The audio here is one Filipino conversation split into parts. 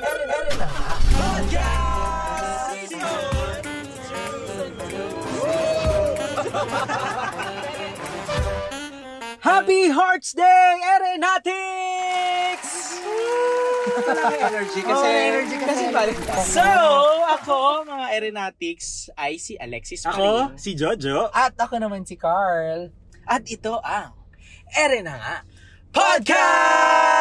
na nga. Happy Hearts Day, Aeronautics! energy kasi, Oh, energy kasi. So, ako, mga aeronautics, ay si Alexis Ako, si Jojo. At ako naman si Carl. At ito ang Ere na nga Podcast!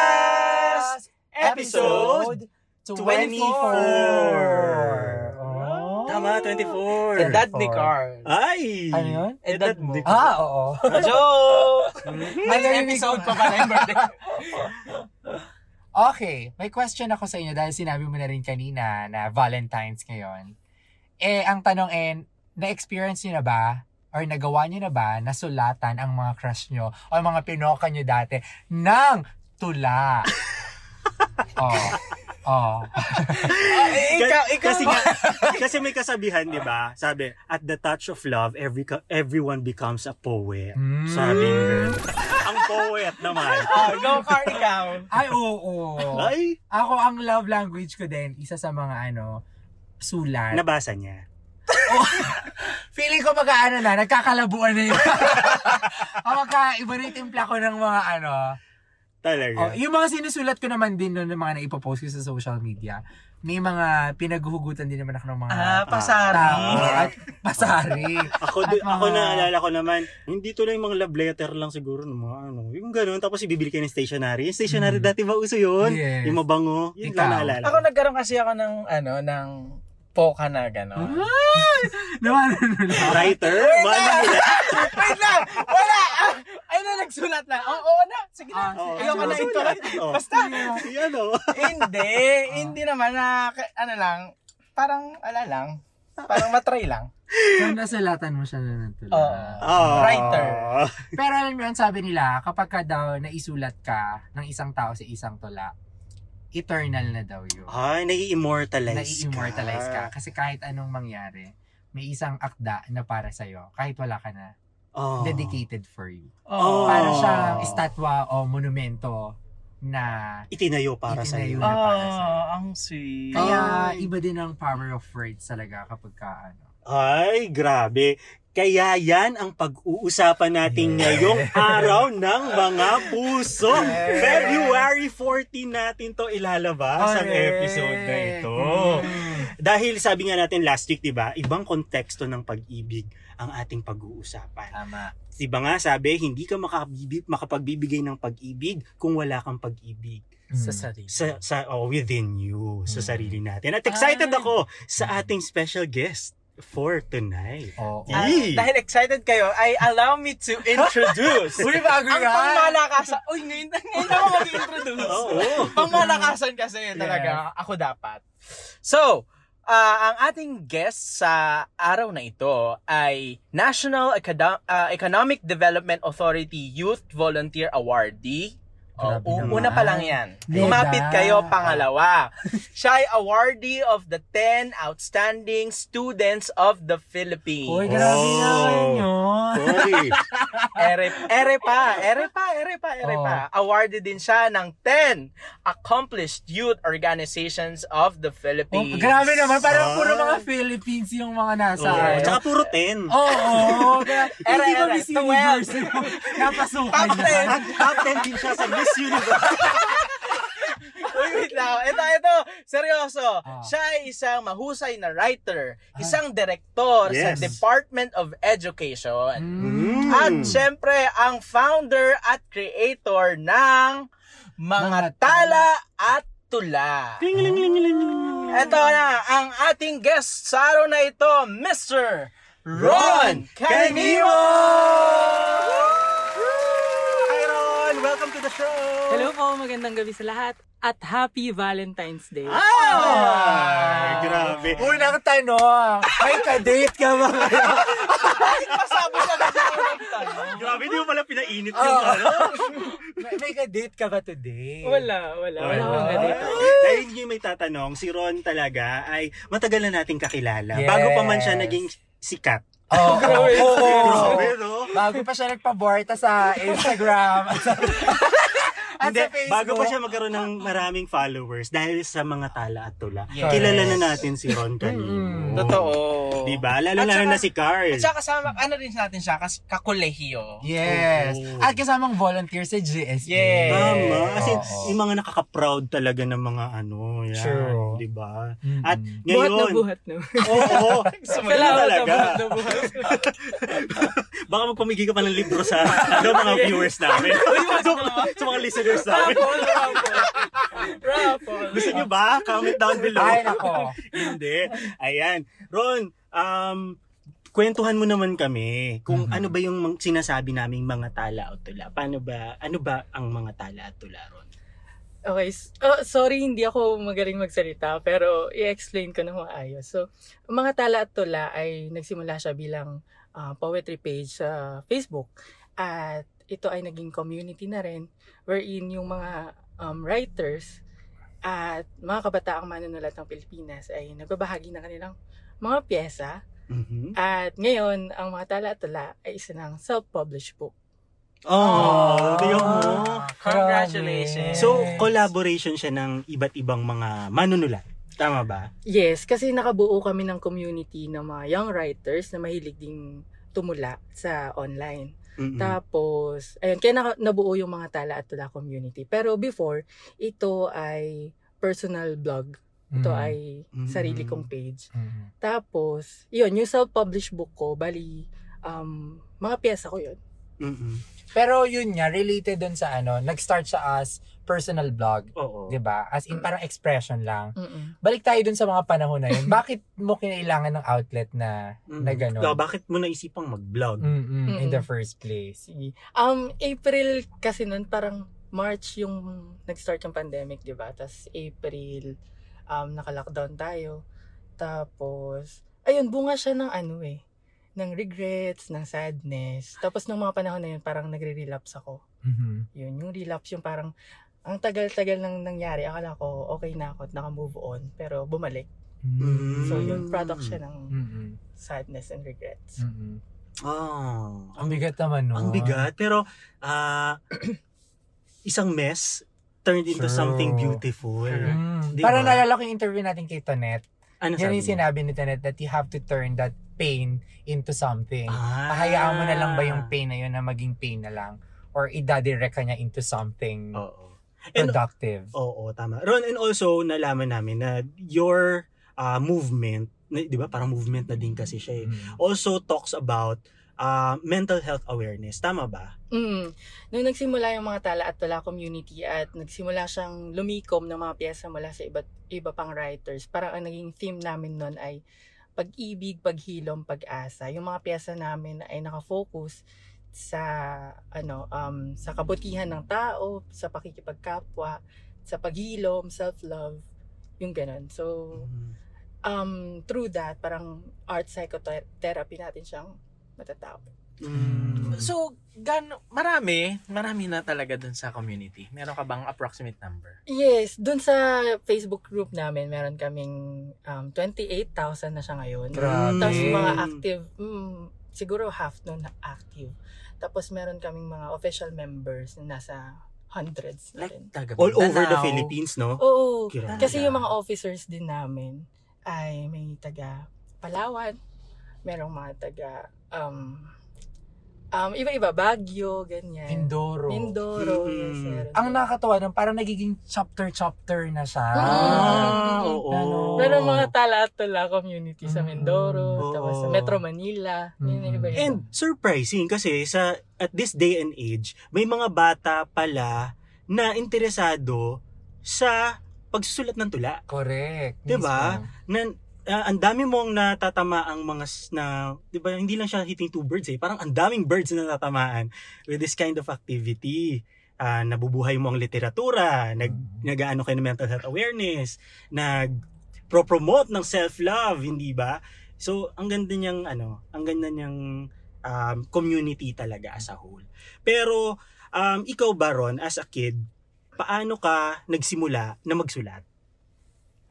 Episode 24. Oh. Tama, 24. Edad ni Carl. Ay! Ano yun? Edad mo. Ah, oo. Joke! Next Ano yung episode pa pala yung birthday. Okay, may question ako sa inyo dahil sinabi mo na rin kanina na Valentine's ngayon. Eh, ang tanong eh, na-experience nyo na ba or nagawa nyo na ba na sulatan ang mga crush nyo o mga pinoka nyo dati ng tula? oh. Oh. Eh, ikaw, ikaw. Kasi nga, kasi may kasabihan, di ba? Sabi, at the touch of love, every everyone becomes a poet. Mm. Sabi. Ang poet naman. Oh, go Carl, ikaw. Ay, oo. Ay, Ako, ang love language ko din, isa sa mga ano, sulat. nabasa niya. Feeling ko pagka ano na, nagkakalabuan na yun. o pagka iba na yung timpla ko ng mga ano. Talaga. Oh, yung mga sinusulat ko naman din noon ng mga naipopost ko sa social media. May mga pinaghuhugutan din naman ako ng mga Ah, pasari. tao at pasari. Ako, At di- ako mga- naalala ko naman, hindi to lang yung mga love letter lang siguro ng mga ano. Yung ganun, tapos ibibili kayo ng stationery. Yung stationery Mm. dati ba uso yun? Yes. Yung mabango. Yun Ikaw. lang naalala. Ako nagkaroon kasi ako ng, ano, ng poka na gano'n. Naman ano na. Writer? Nila. Wait lang! Wala! Ah, Ay na, nagsulat na. Oo, oo na. Sige na. Ah, Oh, sige. Ayoko na ito. Oh. Basta. Yan o. hindi. Hindi naman na, ano lang, parang, ala lang. Parang matry lang. So, nasulatan mo siya na ng tula. Oo. Oh. Writer. Pero alam mo yun, sabi nila, kapag ka daw naisulat ka ng isang tao sa isang tula, eternal na daw yun. Ay, nai-immortalize Nai-immortalize ka. Kasi kahit anong mangyari, may isang akda na para sa'yo. Kahit wala ka na. Oh. Dedicated for you. Oh. Para siyang estatwa o monumento na Itinayo para sa iyo. Ah, ang sweet. Kaya Ay. iba din ang power of words talaga kapag ka ano. Ay, grabe. Kaya yan ang pag-uusapan natin ngayong araw ng mga puso. February 14 natin to ilalabas ang Correct. episode na ito. Mm. Dahil sabi nga natin last week, 'di ba? Ibang konteksto ng pag-ibig ang ating pag-uusapan. Tama. 'Di ba nga sabi, hindi ka makabibig, makapagbibigay ng pag-ibig kung wala kang pag-ibig Sa Mm. sarili. sa sa oh, within you, sa Mm. sarili natin. At excited Ay. ako sa ating special guest for tonight. Oo. Ah, At dahil excited kayo, ay allow me to introduce Uy, bago ang pangmalakasan. Uy, ngayon, ngayon ako mag-introduce. Oo. Pangmalakasan kasi talaga ako dapat. So, ah, ang ating guest sa araw na ito ay National Acad- ah, Economic Development Authority Youth Volunteer Awardee. Oh, Grabe u- naman. una pa lang yan. Kumapit kayo pangalawa. Siya ay awardee of the 10 outstanding students of the Philippines. Uy, grabe Oh. naman yun. Sorry. ere, ere pa, ere pa, ere pa, ere Oh. pa. Awarded din siya ng 10 accomplished youth organizations of the Oh, Philippines. grabe naman. Parang Ah. puro mga Philippines yung mga nasa. Oo. ano. Tsaka puro 10. Oo. Oh, Ere, Hindi ba ere, Miss 12. Universe yung napasukan Top niya? 10. At top 10 din siya sa Miss Universe. Uy, wait lang. Ito, ito. Seryoso. Ah. Siya ay isang mahusay na writer, isang direktor sa Yes. Department of Education. Mm. At syempre, ang founder at creator ng Mga Mga Tala at Tula. Ito na, ang ating guest sa araw na ito, Mr. Ron Canimo! Ron! Welcome to the show! Hello po, magandang gabi sa lahat at Happy Valentine's Day. Ay, grabe. Unang tanong, may ka-date ka ba ngayon? Pasabi ka na tanong. Grabe, di mo pala pinainit yung Oo. ano. may, may ka-date ka ba today? Wala, wala, wala Wala. akong ganito. Dahil hindi may tatanong, si Ron talaga ay matagal na nating kakilala. Yes. Bago pa man siya naging sikat. Oo. Grabe. oo. Grabe, no? Bago pa siya nagpaborta sa Instagram. Hindi, bago pa siya magkaroon ng maraming followers dahil sa mga tala at tula. Yes. Kilala na natin si Ron kanino. Mm. Totoo. Diba? Lalo At lalo saka- na si Carl. At saka kasama, ano rin natin siya, kas, kakolehiyo. Yes. Oo. At kasamang volunteer sa GSA. Yes. Tama. As in, Oo. yung mga nakaka-proud talaga ng mga ano. Yan. True. Diba? Mm-mm. At Buhat na ngayon, buhat na. oo, Sumunod Kailangan na talaga. buhat na buhat. Baka magpamigay ka pa ng libro sa ano, mga viewers namin. sa, sa mga listeners namin. Raffle, raffle. Raffle. Gusto nyo ba? Comment down below. Ay, nako. Hindi. Ayan. Ron, um, kwentuhan mo naman kami kung Mhm. ano ba yung sinasabi naming mga tala at tula. Paano ba, ano ba ang mga tala at tula, Ron? Okay, oh, sorry hindi ako magaling magsalita pero i-explain ko na maayos. So, ang mga tala at tula ay nagsimula siya bilang ah, poetry page sa Facebook at ito ay naging community na rin wherein yung mga um, writers at mga kabataang manunulat ng Pilipinas ay nagbabahagi ng kanilang mga pyesa Mhm. at ngayon ang mga tala at tula ay isa ng self-published book. Oh, tingnan mo. Congratulations. So, collaboration siya ng iba't ibang mga manunulat. Tama ba? Yes, kasi nakabuo kami ng community ng mga young writers na mahilig ding tumula sa online. Mm-mm. Tapos, ayun, kaya naka, nabuo yung mga tala at tula community. Pero before, ito ay personal blog. Ito Mm. ay sarili kong page. Mm. Tapos, yun, yung self-published book ko, bali, um, mga pyesa ko yun. Mm-mm. Pero yun nga, related dun sa ano, nag-start siya as personal blog. Oo. 'di ba? As in parang expression lang. Mm-mm. Balik tayo dun sa mga panahon na yun. Bakit mo kinailangan ng outlet na Mm. na ganun? Kaya bakit mo naisipang mag-vlog? Mm-mm, in the first place. Um, April kasi nun, parang March yung nag-start yung pandemic, di ba? Tapos April, um, naka-lockdown tayo. Tapos, ayun, bunga siya ng ano eh, ng regrets, ng sadness. Tapos nung mga panahon na yun, parang nagre-relapse ako. Mhm. Yun, yung relapse yung parang, ang tagal-tagal nang nangyari. Akala ko, okay na ako at naka-move on. Pero bumalik. Mm. So yun, product siya ng Mm-mm. sadness and regrets. Mm-mm. Oh. Ang bigat naman no. Ang bigat. Pero, ah, isang mess turned into True. something beautiful. Mm. Di Parang ba? naalala ko yung interview natin kay Tonet. Ano Yan yung sinabi ni Tonet that you have to turn that pain into something. Ah. Pahayaan mo na lang ba yung pain na yun na maging pain na lang? Or idadirect ka niya into something Oo. And, productive? oo, tama. Ron, and also, nalaman namin na your ah, movement, na, di ba, parang movement na din kasi siya eh, Mm. also talks about ah, mental health awareness. Tama ba? Mm. Nung nagsimula yung mga tala at tala community at nagsimula siyang lumikom ng mga pyesa mula sa iba't iba pang writers, parang ang naging theme namin nun ay pag-ibig, paghilom, pag-asa. Yung mga pyesa namin ay nakafocus sa ano um sa kabutihan ng tao, sa pakikipagkapwa, sa paghilom, self-love, yung ganun. So um through that parang art psychotherapy natin siyang matatapos. Mm. So, gano, marami, marami na talaga dun sa community. Meron ka bang approximate number? Yes, dun sa Facebook group namin, meron kaming um, 28,000 na siya ngayon. Grabe. Tapos mga active, mm, siguro half nun na active. Tapos meron kaming mga official members na nasa hundreds na rin. Taga All over the. Philippines, no? Oo, Grabe. kasi yung mga officers din namin ay may taga Palawan, merong mga taga um, um, iba-iba, Baguio, ganyan. Mindoro. Mindoro, Mm. yes, meron Ang din. nakakatawa nun, parang nagiging chapter-chapter na siya. Ah, Mm. oo. Ganon. Pero mga tala-tala community sa Mm. Mindoro, Oo. tapos sa Metro Manila, yun Mm. yung iba And surprising kasi sa at this day and age, may mga bata pala na interesado sa pagsusulat ng tula. Correct. Diba? Mismo. Na ah, ang dami mong natatama ang mga na 'di ba hindi lang siya hitting two birds eh. Parang ang daming birds na natatamaan with this kind of activity. Ah, nabubuhay mo ang literatura nag Mm. nagaano kayo ng mental health awareness nag pro-promote ng self-love hindi ba? So ang ganda niyang ano ang ganda niyang um, community talaga as a whole. Pero um, ikaw Baron as a kid paano ka nagsimula na magsulat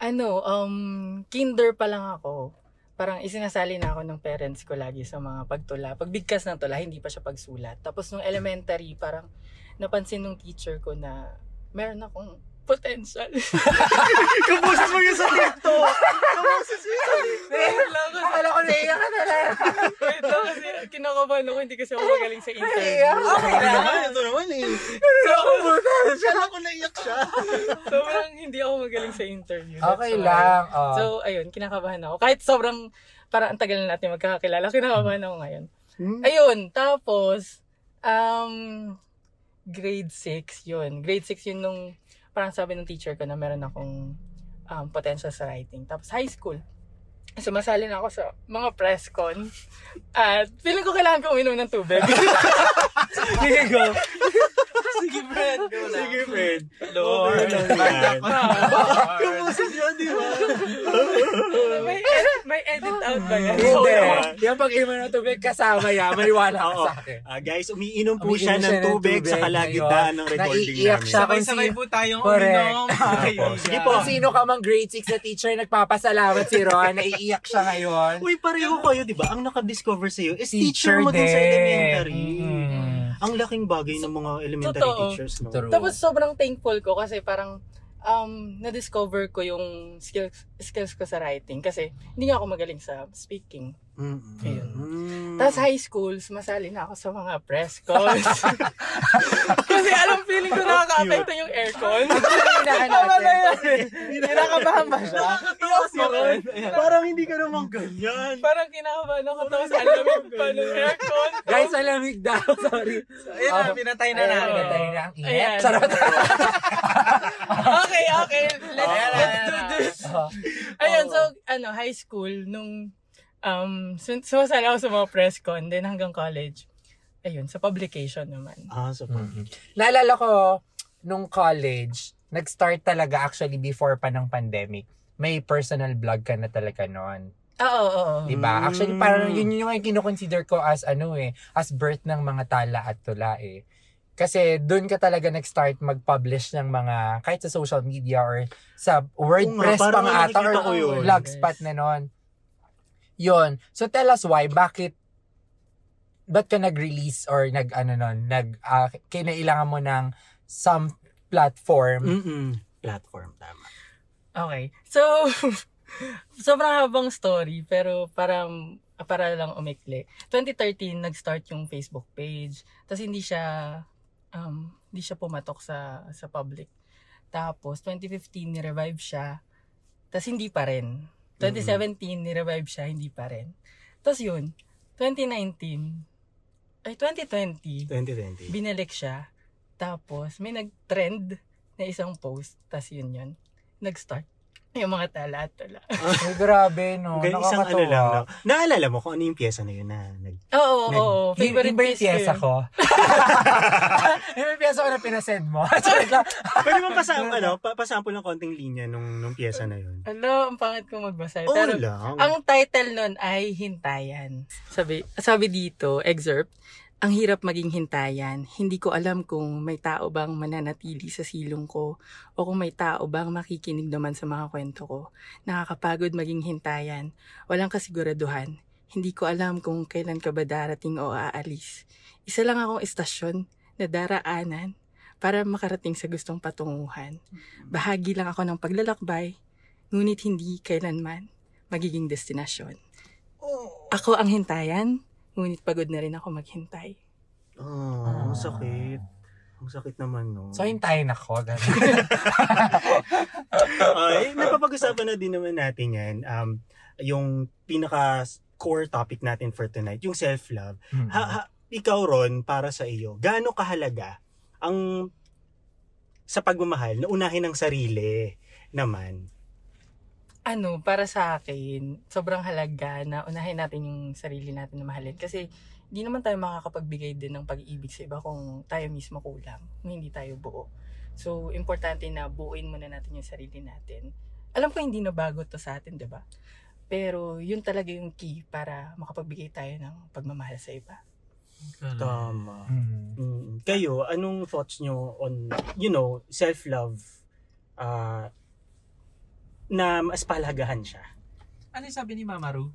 Ano, um, kinder pa lang ako. parang isinasali na ako ng parents ko lagi sa mga pagtula. Pagbigkas ng tula, hindi pa siya pagsulat. Tapos nung elementary, parang napansin nung teacher ko na meron akong potential. Kabusis mo yun sa TikTok! Kabusis mo yun sa kasi, Akala ko naiyak ka na lang. wait lang kasi kinakabahan ako, hindi kasi ako magaling sa interview. Okay naman, ito naman eh. So, Kala ko naiyak siya. Sobrang hindi ako magaling sa interview. That's okay why. lang. Oh. So, ayun, kinakabahan ako. Kahit sobrang, parang ang tagal na natin magkakakilala, kinakabahan ako ngayon. Hmm? Ayun, tapos, um, grade 6 yun. Grade 6 yun nung, parang sabi ng teacher ko na meron akong um, potential sa writing. Tapos high school, sumasali na ako sa mga press con. At feeling ko kailangan ko uminom ng tubig. Sige, go. Sige, Fred. Sige, Fred. Lord. Lang yan. Kabusis yun, di ba? may, ed- may edit out ba yan? Hindi. Oo. Yung pag-iwan ng tubig kasama yan, maniwala ka sa akin. Ah, guys, umiinom po Umiinom siya ng tubig sa kalagitnaan ng recording Naiiyak namin. siya. Sabay-sabay po tayong uminom. Sige po. Kung sino ka mang grade 6 na teacher, nagpapasalamat si Ron, naiiyak siya ngayon. Uy, pareho kayo, di ba? Ang nakadiscover sa'yo is Teacher teacher, mo din sa elementary. Ang laking bagay ng mga elementary Totoo. teachers, no? True. Tapos sobrang thankful ko kasi parang um, na-discover ko yung skills, skills ko sa writing kasi hindi nga ako magaling sa speaking. Mm-mm. Ayun. Mm. Tapos high school, sumasali na ako sa mga press calls. kasi alam, feeling ko nakaka-apekto yung aircon. Tama na yan. Kinakabahan ba siya? Nakakatawa si Ron. Parang hindi ka naman ganyan. Parang kinakabahan ako tapos alamig pa ng aircon. Guys, malamig daw. Sorry. Ayun na, pinatay na namin. pinatay na ang init. Sarap. okay, okay. Let's, do this. Oh. Ayun, so, ano, high school, nung um, sumasali ako sa mga press con, then hanggang college, ayun, sa publication naman. Ah, so Mm-mm. Naalala ko, nung college, nag-start talaga actually before pa ng pandemic. May personal blog ka na talaga noon. Oo, oo, oo. Diba? Actually, parang yun yung yung kinoconsider ko as ano eh, as birth ng mga tala at tula eh. Kasi doon ka talaga nag-start mag-publish ng mga, kahit sa social media or sa WordPress nga, pa nga ata or yun. blogspot na noon. Yun. So tell us why, bakit ba't ka nag-release or nag ano nun, nag uh, kinailangan mo ng some platform Mm-mm. Platform, tama. Okay. So, sobrang habang story, pero parang, para lang umikli. 2013, nag-start yung Facebook page. Tapos hindi siya, um, hindi siya pumatok sa, sa public. Tapos, 2015, ni-revive siya. Tapos hindi pa rin. 2017, ni-revive siya, hindi pa rin. Tapos yun, 2019, ay 2020, 2020. binalik siya. Tapos, may nag-trend na isang post. Tapos yun yun. Nag-start. Yung mga tala at tala. Ay, grabe, no? Okay, isang ano lang. No? Naalala mo kung ano yung pyesa na yun na nag... Oo, oo, Nag- oo. Favorite yung yung piece pyesa ko? yung pyesa ko na pinasend mo? Pwede mo pasam, ano, pa, pasample ng konting linya nung, nung pyesa na yun. Ano, ang pangit ko magbasa. Oo Pero, lang. ang title nun ay Hintayan. Sabi, sabi dito, excerpt, ang hirap maging hintayan. Hindi ko alam kung may tao bang mananatili sa silong ko o kung may tao bang makikinig naman sa mga kwento ko. Nakakapagod maging hintayan. Walang kasiguraduhan. Hindi ko alam kung kailan ka ba darating o aalis. Isa lang akong estasyon na daraanan para makarating sa gustong patunguhan. Bahagi lang ako ng paglalakbay, ngunit hindi kailanman magiging destinasyon. Ako ang hintayan, ngunit pagod na rin ako maghintay. Oh, ang sakit. Ang sakit naman, no? So, hintayin ako. Ay, napapag-usapan na din naman natin yan. Um, yung pinaka core topic natin for tonight, yung self-love. Hmm. Ha, ha, ikaw, Ron, para sa iyo, gaano kahalaga ang sa pagmamahal na unahin ang sarili naman? Ano, para sa akin, sobrang halaga na unahin natin yung sarili natin na mahalin. Kasi, hindi naman tayo makakapagbigay din ng pag-ibig sa iba kung tayo mismo kulang, kung hindi tayo buo. So, importante na buuin muna natin yung sarili natin. Alam ko hindi na bago to sa atin, di ba? Pero, yun talaga yung key para makapagbigay tayo ng pagmamahal sa iba. Tama. Hmm. Mm. Kayo, anong thoughts nyo on, you know, self-love ah, na mas palagahan siya? Ano yung sabi ni Mama Ru?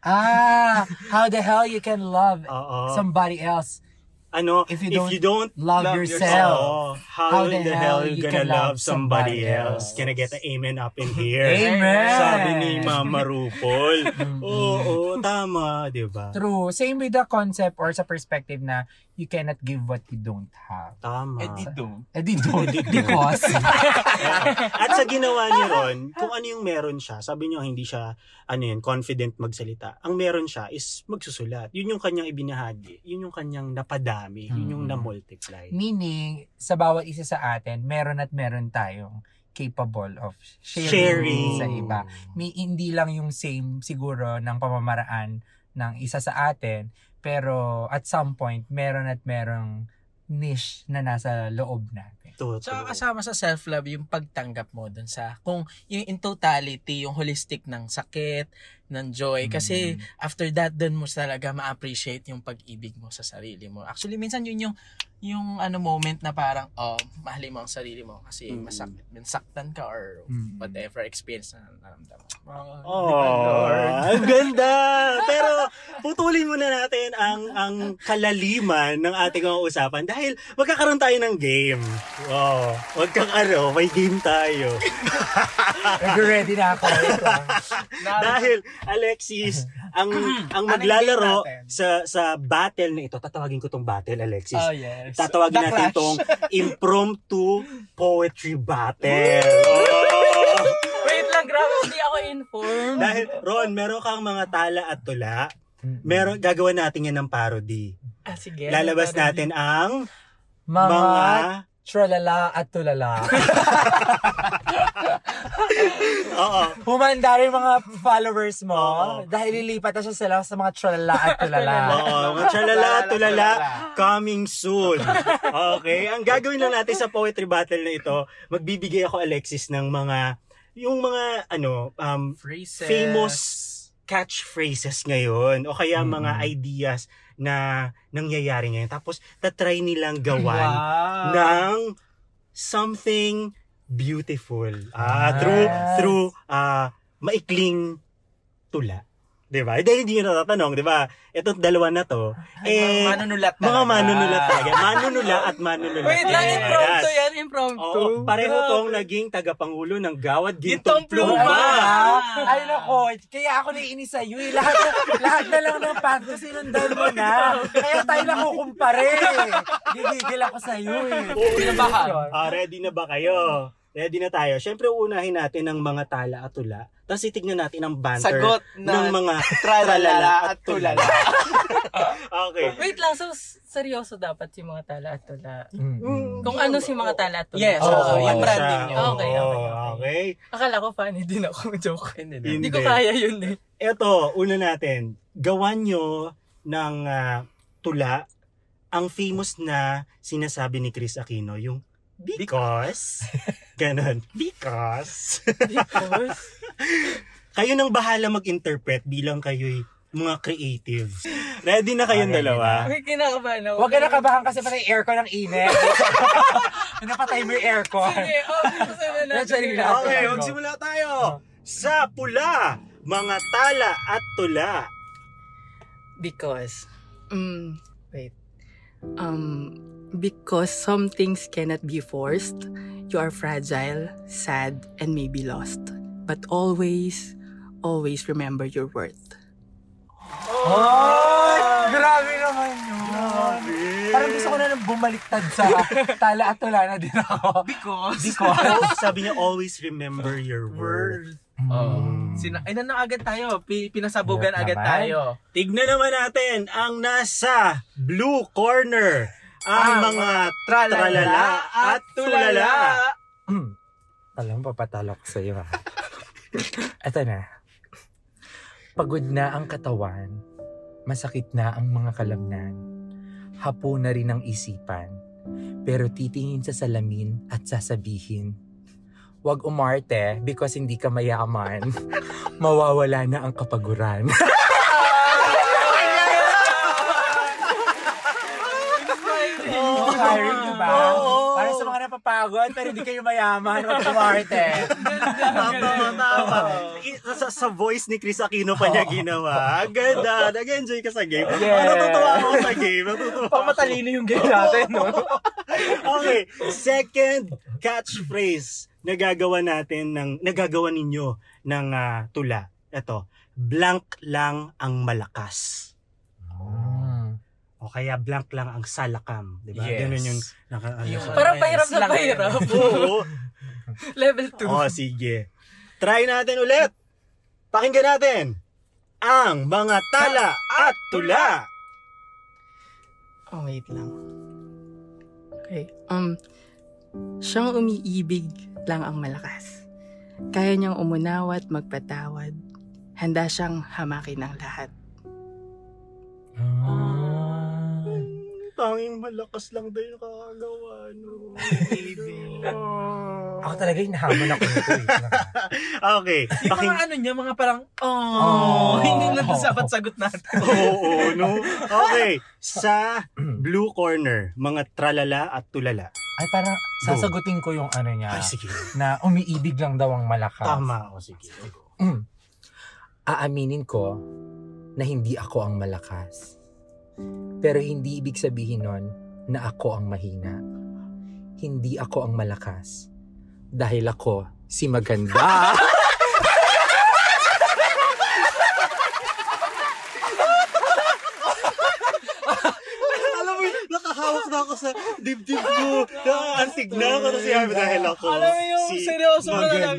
Ah, how the hell you can love Oo. somebody else ano, if you if don't you don't love, love yourself. Oh, how, in the hell you gonna love somebody else? else? Can I get an amen up in here? Amen. Sabi ni Mama Rupol. Oo, tama, di ba? True. Same with the concept or sa perspective na you cannot give what you don't have. Tama. Eh, di don't. Eh, di don't. Because, At sa ginawa niyo ron, kung ano yung meron siya, sabi niyo hindi siya ano yun, confident magsalita. Ang meron siya is magsusulat. Yun yung kanyang ibinahagi. Yun yung kanyang napadami. Yun yung na-multiply. meaning, sa bawat isa sa atin, meron at meron tayong capable of sharing, Sharing. sa iba. May, hindi lang yung same siguro ng pamamaraan ng isa sa atin, pero at some point, meron at merong niche na nasa loob natin. Totoo. Tsaka kasama sa self-love yung pagtanggap mo dun sa, kung yung in totality, yung holistic ng sakit, ng joy. Kasi Mm. after that, dun mo talaga ma-appreciate yung pag-ibig mo sa sarili mo. Actually, minsan yun yung, yung ano moment na parang, oh, mahalin mo ang sarili mo kasi Mm. masakit, saktan ka or Mm. whatever experience na naramdaman. Oh, Oh, ang ganda! Pero putulin muna natin ang ang kalaliman ng ating mga usapan dahil magkakaroon tayo ng game. Wow, magkakaroon, may game tayo. Ready na ako. Lang. dahil Alexis, ang ang maglalaro sa sa battle na ito, tatawagin ko tong battle Alexis. Oh, yes. Tatawagin The natin Clash. itong impromptu poetry battle. Oh! Wait lang, grabe, hindi ako informed. Dahil, Ron, meron kang mga tala at tula. Meron, gagawa natin yan ng parody. Ah, sige. Lalabas Parang- natin ang Mga, mga... tralala at tulala. Oo. Humanda rin mga followers mo Oo. dahil lilipat na siya sila sa mga tralala at tulala. Oo, mga chalala, tulala, coming soon. Okay, ang gagawin lang natin sa poetry battle na ito, magbibigay ako Alexis ng mga yung mga ano um Phrases. famous catchphrases ngayon o kaya mga Mm. ideas na nangyayari ngayon. Tapos tatry nilang gawan Wow. ng something beautiful. Ah, through Yes. through ah maikling tula. 'Di ba? Dahil hindi nyo natatanong, 'di ba? Itong dalawa na to, eh mga manunulat mga talaga. manunulat talaga. Manunula at manunulat. Wait lang, Yes. impromptu yan, impromptu. Oo, pareho tong naging tagapangulo ng Gawad Gintong Pluma. Pluma. Ay, nako. Kaya ako naiinis sa'yo. Eh. Lahat, na, lahat na lang ng path ko sinundan mo na. Kaya tayo lang kukumpare. Gigigil ako sa'yo eh. Oo, Kinabahan. Ah, ready na ba kayo? Ready na tayo. Siyempre, uunahin natin ang mga tala at tula. Tapos itignan natin ang banter Sagot ng na mga tralala at tulala. okay. Wait lang, so seryoso dapat si mga tala at tula. Mm. Kung ano si mga tala at tula. Yes, Oo, oo, yung branding niya. Okay, okay, okay. okay. Akala ko funny din ako. Joke. Hindi Hindi. ko kaya yun eh. Ito, una natin. Gawan nyo ng ah, tula ang famous na sinasabi ni Chris Aquino, yung because. Ganon. Because. Because, kayo nang bahala mag-interpret bilang kayo'y mga creatives. Ready na kayong Okay, dalawa? may kinakabahan ako. Huwag ka nakabahan kasi patay aircon ng init. Napatay mo yung aircon. Sige, susunod na. Lang. Okay, magsimula tayo. Sa pula, mga tala at tula. Because, um, wait. Um, because some things cannot be forced. You are fragile, sad, and maybe lost. But always, always remember your worth. Oh! Grabe naman yun. Parang gusto ko na nang bumaliktad sa tala at tula na din ako. Because. Because. Sabi niya, always remember your worth. Oh. Mm. Sina ay na agad tayo. Pi- pinasabugan agad naman. tayo. Tignan naman natin ang nasa blue corner. Ang Ang mga Tralala, at tulala. Alam mo, papatalok sa'yo ha. Ito na. Pagod na ang katawan, masakit na ang mga kalamnan, hapo na rin ang isipan, pero titingin sa salamin at sasabihin, Huwag umarte because hindi ka mayaman. Mawawala na ang kapaguran. Inspiring, di ba? Oo. Para sa mga napapagod, pero hindi kayo mayaman. Huwag kumarte. Tama, tama. I- Sa, sa voice ni Chris Aquino pa niya ginawa. Ganda. Nag-enjoy ka sa game. Yes. Natutuwa ako sa game. Natutuwa. Pamatalino yung game natin, no? Okay, second catchphrase na gagawa natin ng nagagawa ninyo ng ah, tula. Ito, blank lang ang malakas. O kaya blank lang ang salakam, 'di ba? Yes. Ganun yung naka ano siya. Parang pahirap na pahirap. Oo. Level 2. Oh, sige. Try natin ulit. Pakinggan natin ang mga tala at tula. Oh, wait lang. Okay. Um, siyang umiibig lang ang malakas. Kaya niyang umunawa at magpatawad. Handa siyang hamakin ang lahat. Ah. Tanging malakas lang din nakakagawa. No? Ako talaga hinahamon ako nito eh. okay. Yung Paking... mga ano niya, mga parang, oh, Oh. hindi na dapat sagot natin. Oo, no? Okay. Sa blue corner, mga tralala at tulala. Ay, parang sasagutin ko yung ano niya. Ay, sige. Na umiibig lang daw ang malakas. Tama. O, sige. Mm. Aaminin ko na hindi ako ang malakas. Pero hindi ibig sabihin nun na ako ang mahina. Hindi ako ang malakas. Dahil ako si maganda. Alam mo, nakahawak na ako sa dibdib ko. Nakaantig na ako na sinabi dahil ako. Alam mo yung si seryoso mo na lang.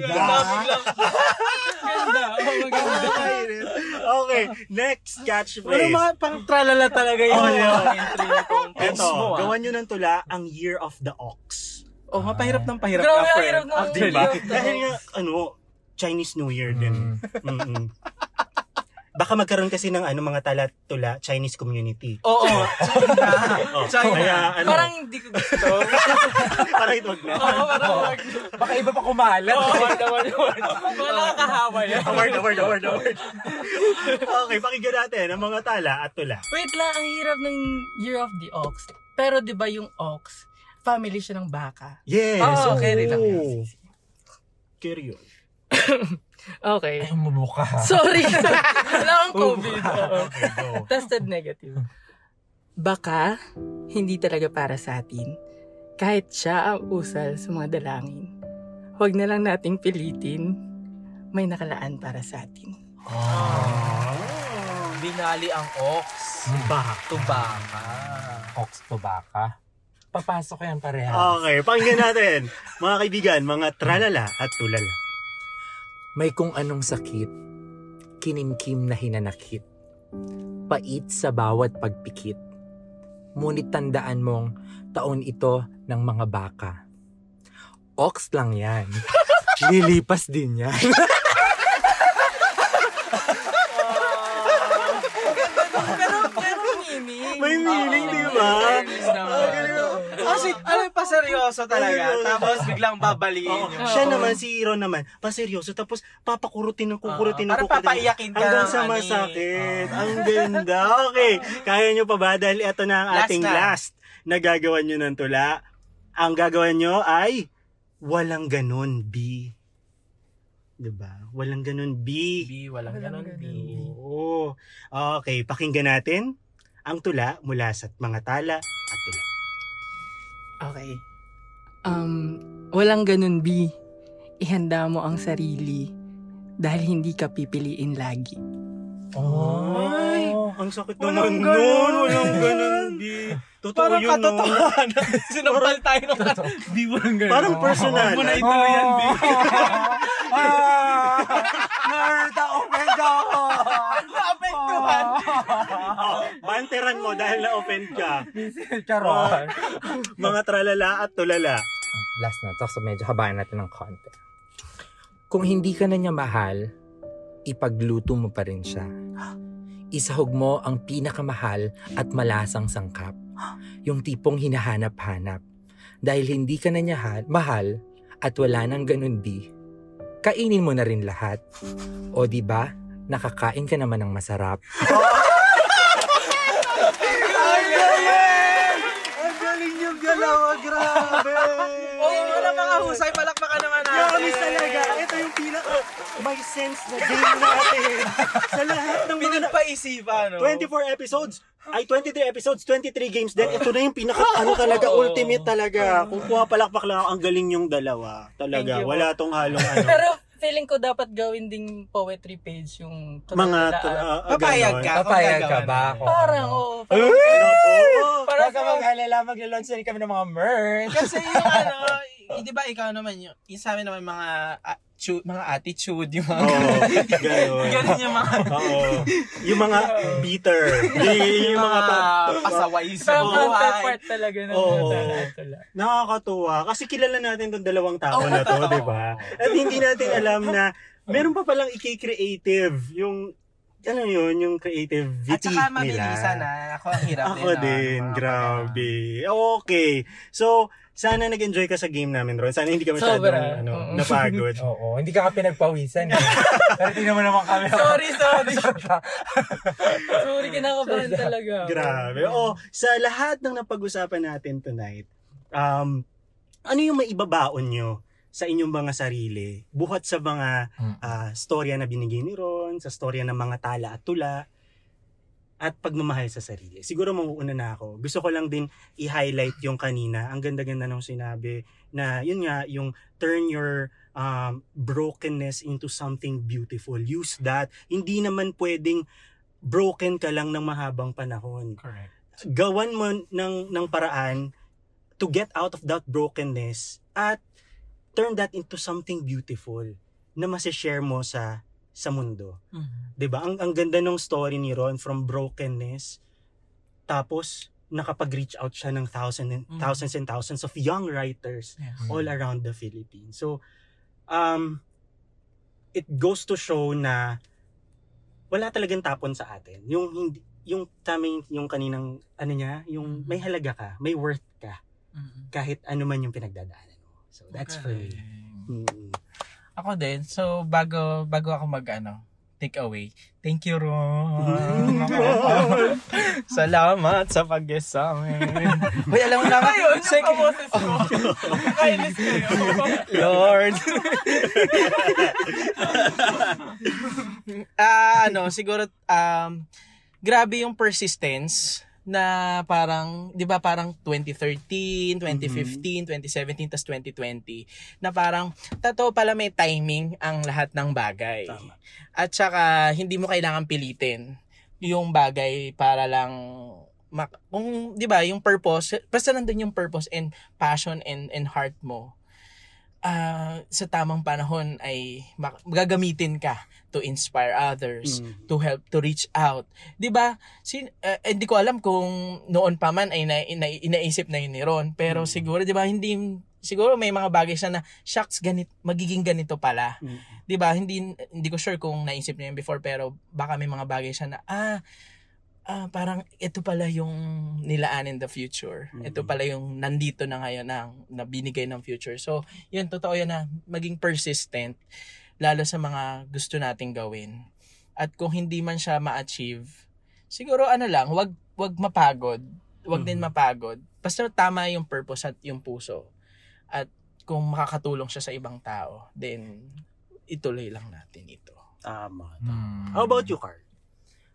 Maganda. Oh, maganda. Okay, next Pero catchphrase. mga pang tralala talaga yung Oh, yeah. entry nitong Ito, mo, ah. gawan nyo ng tula ang Year of the Ox. Oh, mapahirap ng pahirap Grabe, ka, ng? Year of the Dahil Ox. nga, ano, Chinese New Year din. Mm. Mm-mm. Baka magkaroon kasi ng ano mga tala-tula Chinese community. Oo. Oh, China. Kaya ano, Parang hindi ko gusto. parang ito wag na. Oo, parang wag. Baka iba pa kumalat. Oo, na, na, na. Mga nakakahawa yan. Award, award, award, award. okay, pakinggan natin ang mga tala at tula. Wait lang, ang hirap ng Year of the Ox. Pero di ba yung ox, family siya ng baka. Yes. Oh, yan. oo. Carry yun. Okay. Ay, umubo ka. Sorry. Wala akong COVID. Okay, go. Tested negative. Baka, hindi talaga para sa atin. Kahit siya ang usal sa mga dalangin. Huwag na lang nating pilitin. May nakalaan para sa atin. Ah. Binali ang ox. Baka. Tubaka. Ox to baka. Papasok yan pareha. Okay, pakinggan natin. Mga kaibigan, mga tralala at tulala. May kung anong sakit, kinimkim na hinanakit, pait sa bawat pagpikit. Ngunit tandaan mong taon ito ng mga baka. Ox lang yan. Lilipas din yan. pero, pero meaning. May meaning, di ba? Fairness naman. Kasi, ano pa seryoso talaga. Tapos biglang babaliin yung... Siya naman, si Ron naman, paseryoso. Tapos, papakurutin ng kukurutin ng Parang kukurutin. papaiyakin ka Hanggang ng sa masakit. Ang ganda. Okay. Kaya nyo pa ba? Dahil ito na ang Last ating na. last na gagawan nyo ng tula. Ang gagawin nyo ay walang ganun, B. Diba? Walang ganun, B. B, walang Walang ganun, B. Oo. Okay, pakinggan natin ang tula mula sa mga tala at tula. Okay. Um, walang ganun, B. Ihanda mo ang sarili dahil hindi ka pipiliin lagi. Ay, ang sakit Walang naman ganun. nun. Walang ganun, B. Totoo Parang yun, no? katotohanan. Sinampal tayo ng kat... B, walang ganun. Parang personal. Huwag mo na ituloy yan, B. ah, nerd ako, medyo ako. Naapektuhan. Oh, banteran mo dahil na-offend ka. Charon. Mga tralala at tulala. Last na to, so medyo habayan natin ng konti. Kung hindi ka na niya mahal, ipagluto mo pa rin siya. Isahog mo ang pinakamahal at malasang sangkap. Yung tipong hinahanap-hanap. Dahil hindi ka na niya ha- mahal at wala nang ganun di, kainin mo na rin lahat. O di ba? Nakakain ka naman ng masarap. Ang galing! Ang galing yung galawan God, grabe! Oh, yung mga mga husay, palakpakan naman natin. Promise talaga, ito yung pinaka may sense na game natin. Sa lahat ng mga na- Pinagpaisipan, no? 24 episodes, ay 23 episodes, 23 games din. Ito na yung pinaka ano talaga, Oo. ultimate talaga. Kung kuha palakpak lang, ang galing yung dalawa. Talaga, wala tong halong ano. Pero feeling ko dapat gawin ding poetry page yung mga tulaan. uh, Papayag ka? Papayag ka ba? Kung Parang, ano? oo. Eh? Parang, Oo. para Huwag ka mag-alala, mag-launch na rin kami ng mga merch. Kasi yung ano, eh, di ba ikaw naman yung, yung sa amin naman mga atu- mga attitude, yung mga Oo, ganon. ganun yung mga Oo. Yung mga bitter. Y- yung mga pa- pasaway sa parang buhay. counterpart talaga ng Oo. Nakakatuwa. Kasi kilala natin tong dalawang tao na to, di ba? At hindi natin alam na meron pa palang iki-creative. Yung, ano yun, yung creativity At saka nila. mabilisan na. Ako ang hirap Ako din. din, ah, mga grabe. Okay. So, sana nag-enjoy ka sa game namin, Ron. Sana hindi ka masyadong Sobra. ano, Oo. napagod. Oo, hindi ka ka pinagpawisan eh. Pero tingnan mo naman kami. Sorry, sorry. sorry, kinakabahan talaga. ako. Grabe. Oh, sa lahat ng napag-usapan natin tonight, um, ano yung maibabaon nyo sa inyong mga sarili? Buhat sa mga Mm. ah, storya na binigay ni Ron, sa storya ng mga tala at tula, at pagmamahal sa sarili. Siguro mauuna na ako. Gusto ko lang din i-highlight yung kanina. Ang ganda-ganda nung sinabi na yun nga, yung turn your um, brokenness into something beautiful. Use that. Hindi naman pwedeng broken ka lang ng mahabang panahon. Correct. Gawan mo ng, ng paraan to get out of that brokenness at turn that into something beautiful na masishare mo sa sa mundo. Mhm. 'Di ba? Ang ang ganda ng story ni Ron from brokenness tapos nakapag-reach out siya ng thousands and, Mhm. thousands and thousands of young writers Yes. all around the Philippines. So um it goes to show na wala talagang tapon sa atin. Yung hindi yung taming yung kaninang ano niya, yung Mhm. may halaga ka, may worth ka Mhm. kahit ano man yung pinagdadaanan. So that's for me. Mm. Ako din. So, bago bago ako mag, ano, take away. Thank you, Ron. Salamat sa pag-guest sa amin. Uy, alam mo na ba? Ayun, yung kaboses ko. Kayo. Lord. Ah, ano, siguro um grabe yung persistence na parang, 'di ba, parang 2013, 2015, 2017 tas 2020 na parang totoo pala may timing ang lahat ng bagay. Tama. At saka hindi mo kailangan pilitin yung bagay para lang mak- kung 'di ba yung purpose basta nandun yung purpose and passion and and heart mo ah sa tamang panahon ay gagamitin ka to inspire others Mm. to help to reach out 'di ba si eh, hindi ko alam kung noon pa man ay na, ina, inaisip na yun ni Ron pero Mm. siguro 'di ba hindi siguro may mga bagay siya na shucks ganit magiging ganito pala Mm. 'di ba hindi hindi ko sure kung naisip niya yun before pero baka may mga bagay siya na ah ah, parang ito pala yung nilaan in the future. Mhm. Ito pala yung nandito na ngayon na, na binigay ng future. So, yun, totoo yan na maging persistent lalo sa mga gusto nating gawin. At kung hindi man siya ma-achieve, siguro ano lang, wag wag mapagod. Wag din Mhm. mapagod. Basta tama yung purpose at yung puso. At kung makakatulong siya sa ibang tao, then ituloy lang natin ito. Tama. Hmm. How about you, Carl?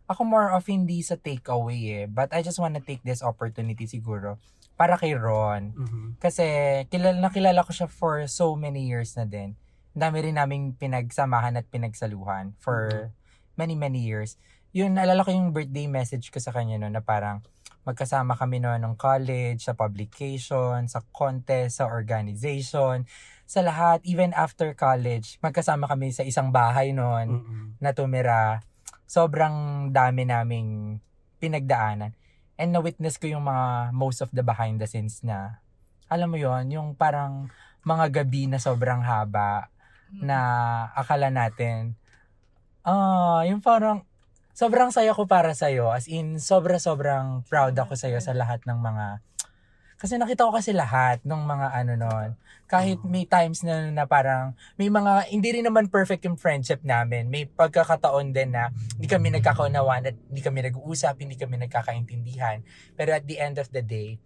Ako more of hindi sa takeaway eh. But I just wanna take this opportunity siguro para kay Ron. Mhm. Kasi kilala, nakilala ko siya for so many years na din. Dami rin naming pinagsamahan at pinagsaluhan for many, many years. Yun, naalala ko yung birthday message ko sa kanya no, na parang magkasama kami noon ng college, sa publication, sa contest, sa organization, sa lahat, even after college, magkasama kami sa isang bahay noon Mhm. na tumira. Sobrang dami naming pinagdaanan. And na-witness ko yung mga most of the behind the scenes na, alam mo yon yung parang mga gabi na sobrang haba na akala natin, ah, yung parang, sobrang saya ko para sa'yo. As in, sobra-sobrang proud ako sa'yo sa lahat ng mga, kasi nakita ko kasi lahat ng mga ano nun. Kahit Oo. may times na, na parang, may mga, hindi rin naman perfect yung friendship namin. May pagkakataon din na hindi kami nagkakaunawaan at hindi kami nag-uusap, hindi kami nagkakaintindihan. Pero at the end of the day,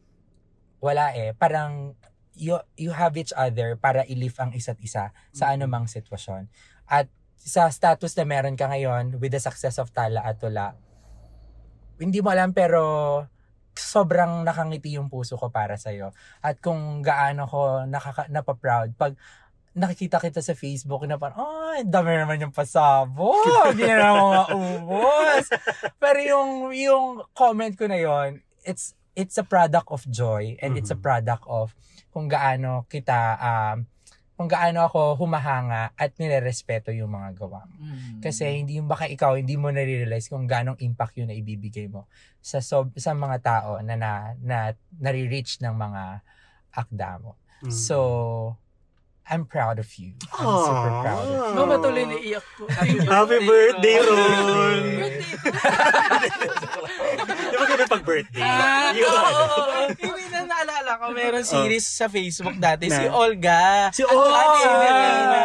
wala eh. Parang you, you have each other para i-lift ang isa't isa sa Mhm. anumang sitwasyon. At sa status na meron ka ngayon with the success of Tala at Tula, hindi mo alam pero sobrang nakangiti yung puso ko para sa'yo. At kung gaano ko nakaka, napaproud pag nakikita kita sa Facebook na parang, oh, dami naman yung pasabog. Hindi na naman maubos. Pero yung, yung comment ko na yon it's, it's a product of joy and it's a Mhm. product of kung gaano kita, um, kung gaano ako humahanga at nilerespeto yung mga gawa mo. Mm. Kasi hindi yung baka ikaw hindi mo nare-realize kung ganong impact yun na ibibigay mo sa sob- sa mga tao na na, na nare-reach ng mga akda mo. Mm. So I'm proud of you. I'm super Aww. proud of you. Mama tuloy na iyak po. Happy birthday, Ron! Birthday. Di ba ganun pag birthday? Ah, Yun. Naalala ko, meron series sa Facebook dati, si Na? Olga. Si Oh! Ate Evelina.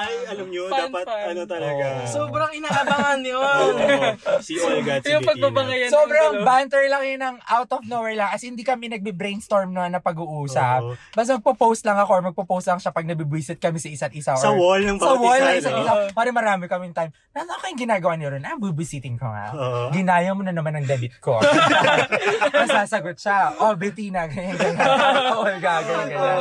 Ay, alam nyo, Fun, dapat fun. ano talaga. Oo. Sobrang inaabangan yun. Oo. si Olga at si Yung pagbabangayan. Sobrang banter lang yun ng out of nowhere lang. As in, hindi kami nagbe-brainstorm na na pag-uusap. Oo. Basta magpo-post lang ako or magpo-post lang siya pag nabibwisit kami sa isa't isa. Sa or, wall ng Sa bawat wall isa, ng isa't no? isa. Pare marami kaming time. Ano kayong ginagawa niyo ron? Ah, bubisiting ko nga. Oo. Ginaya mo na naman ang debit ko. Masasagot siya. Oh, Bettina, ganyan, ganyan. Oh, Olga, ganyan.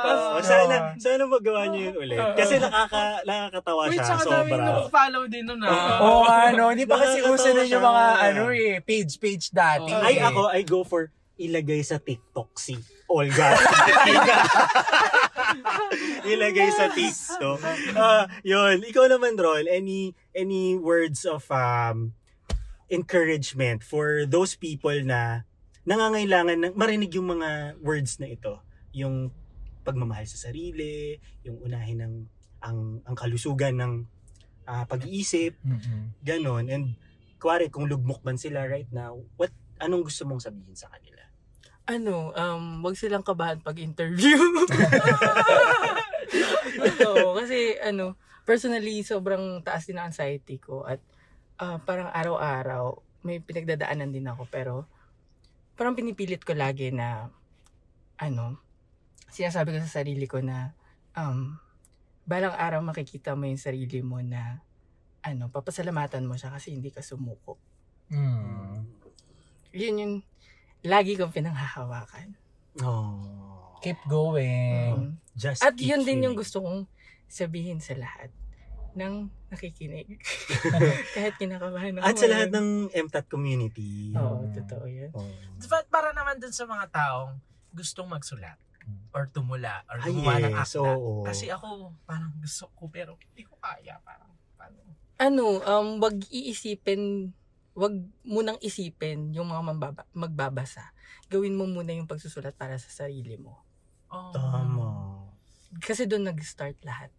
Oo, sana, sana magawa niyo yun ulit. Kasi nakaka, nakakatawa Wait, siya. saka dami Sobra. nag-follow din nun ah. Oo, ano, hindi pa kasi uso nun yung mga, ano eh, page-page dati. Ay, eh. ako, I go for ilagay sa TikTok si Olga. ilagay sa TikTok. Ah, yun. Ikaw naman, Rol, any any words of um encouragement for those people na nangangailangan ng marinig yung mga words na ito. Yung pagmamahal sa sarili, yung unahin ng ang ang kalusugan ng ah, pag-iisip, Mm-mm. ganon. And kuwari, kung lugmok man sila right now, what anong gusto mong sabihin sa kanila? ano, um, wag silang kabahan pag interview. Ito, kasi ano, personally, sobrang taas din ang anxiety ko at ah, parang araw-araw, may pinagdadaanan din ako, pero parang pinipilit ko lagi na, ano, sinasabi ko sa sarili ko na, um, balang araw makikita mo yung sarili mo na, ano, papasalamatan mo siya kasi hindi ka sumuko. Mm. Yun yung lagi kong pinanghahawakan. Oh. Keep going. Mm. Just At keep yun din yung gusto kong sabihin sa lahat ng nakikinig. Kahit kinakabahan ako. At sa lahat ngayon. ng MTAT community. Oo, totoo yun. Oh. Para naman dun sa mga taong gustong magsulat or tumula or Ay, gumawa ng yes, akda. oo. Kasi ako, parang gusto ko pero hindi ko kaya. Parang, paano? Ano, um, wag iisipin, wag munang isipin yung mga mambaba, magbabasa. Gawin mo muna yung pagsusulat para sa sarili mo. Oh. Tama. Kasi doon nag-start lahat.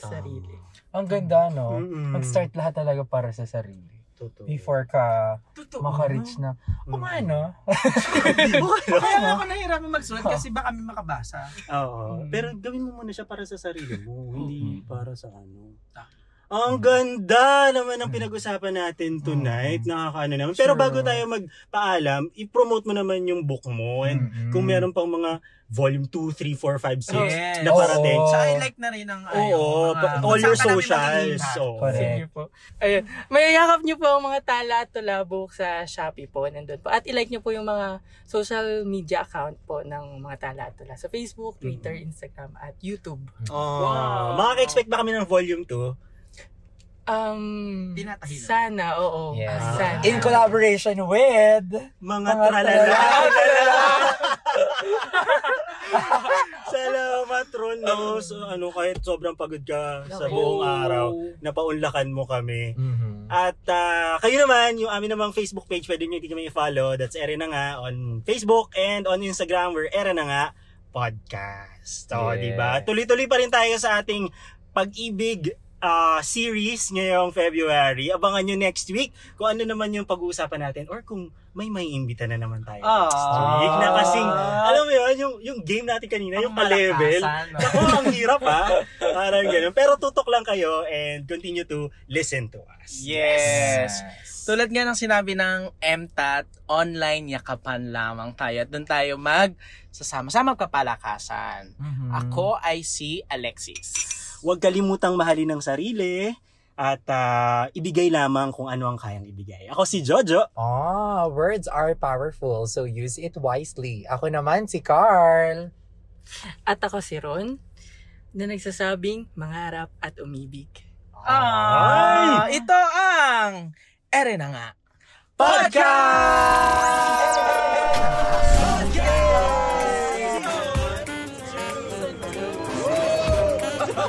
Sa Tama. sarili. Ang ganda, no? Mm-mm. Mag-start lahat talaga para sa sarili. Totoo. Before ka Totoo. maka-reach na, Mm. o nga, no? Kaya nga ako nahirapan magsulat kasi baka may makabasa. Oo. Mm. Pero gawin mo muna siya para sa sarili mo, hindi Mm. para sa ano. Ah. Ang ganda naman ang pinag-usapan natin tonight. Nakakaano naman. Pero Sure. bago tayo magpaalam, i-promote mo naman yung book mo. And Mm-mm. kung meron pang mga volume 2, 3, 4, 5, 6 Yes. na parating. Oo. So, I like na rin ang Oo, mga- pa- kung all your socials. Correct. Sige po. Ayun. Mayayakap niyo po ang mga tala at tulabok sa Shopee po. Nandun po. At ilike niyo po yung mga social media account po ng mga tala at tula. Sa Facebook, Twitter, Instagram, at YouTube. Oh, Wow. Makaka-expect ba kami ng volume 2? Um, Tinatahi na. sana, oo. Yes. Ah, sana. In collaboration with... Mga Mga tralala. tralala. Salamat, Ron. No? So, ano, kahit sobrang pagod ka sa buong araw, napaunlakan mo kami. Mhm. At ah, kayo naman, yung amin namang Facebook page, pwede nyo hindi kami i-follow. That's Ere na nga on Facebook and on Instagram, we're Ere na nga podcast. So, Yes. di ba? Tuloy-tuloy pa rin tayo sa ating pag-ibig ah, series ngayong February. Abangan nyo next week kung ano naman yung pag-uusapan natin or kung may may imbita na naman tayo next Ah. week na kasing, alam mo yun, yung, yung game natin kanina, yung pa-level. Ako, ang hirap ha. Parang ganun. Pero tutok lang kayo and continue to listen to us. Yes. Tulad nga ng sinabi ng MTAT, online yakapan lamang tayo. At doon tayo mag sasama-sama kapalakasan. Mhm. Ako ay si Alexis. Huwag kalimutang mahalin ang sarili at ah, ibigay lamang kung ano ang kayang ibigay. Ako si Jojo. Ah, words are powerful, so use it wisely. Ako naman si Carl. At ako si Ron, na nagsasabing mangarap at umibig. Ah, ito ang Ere na nga. Podcast!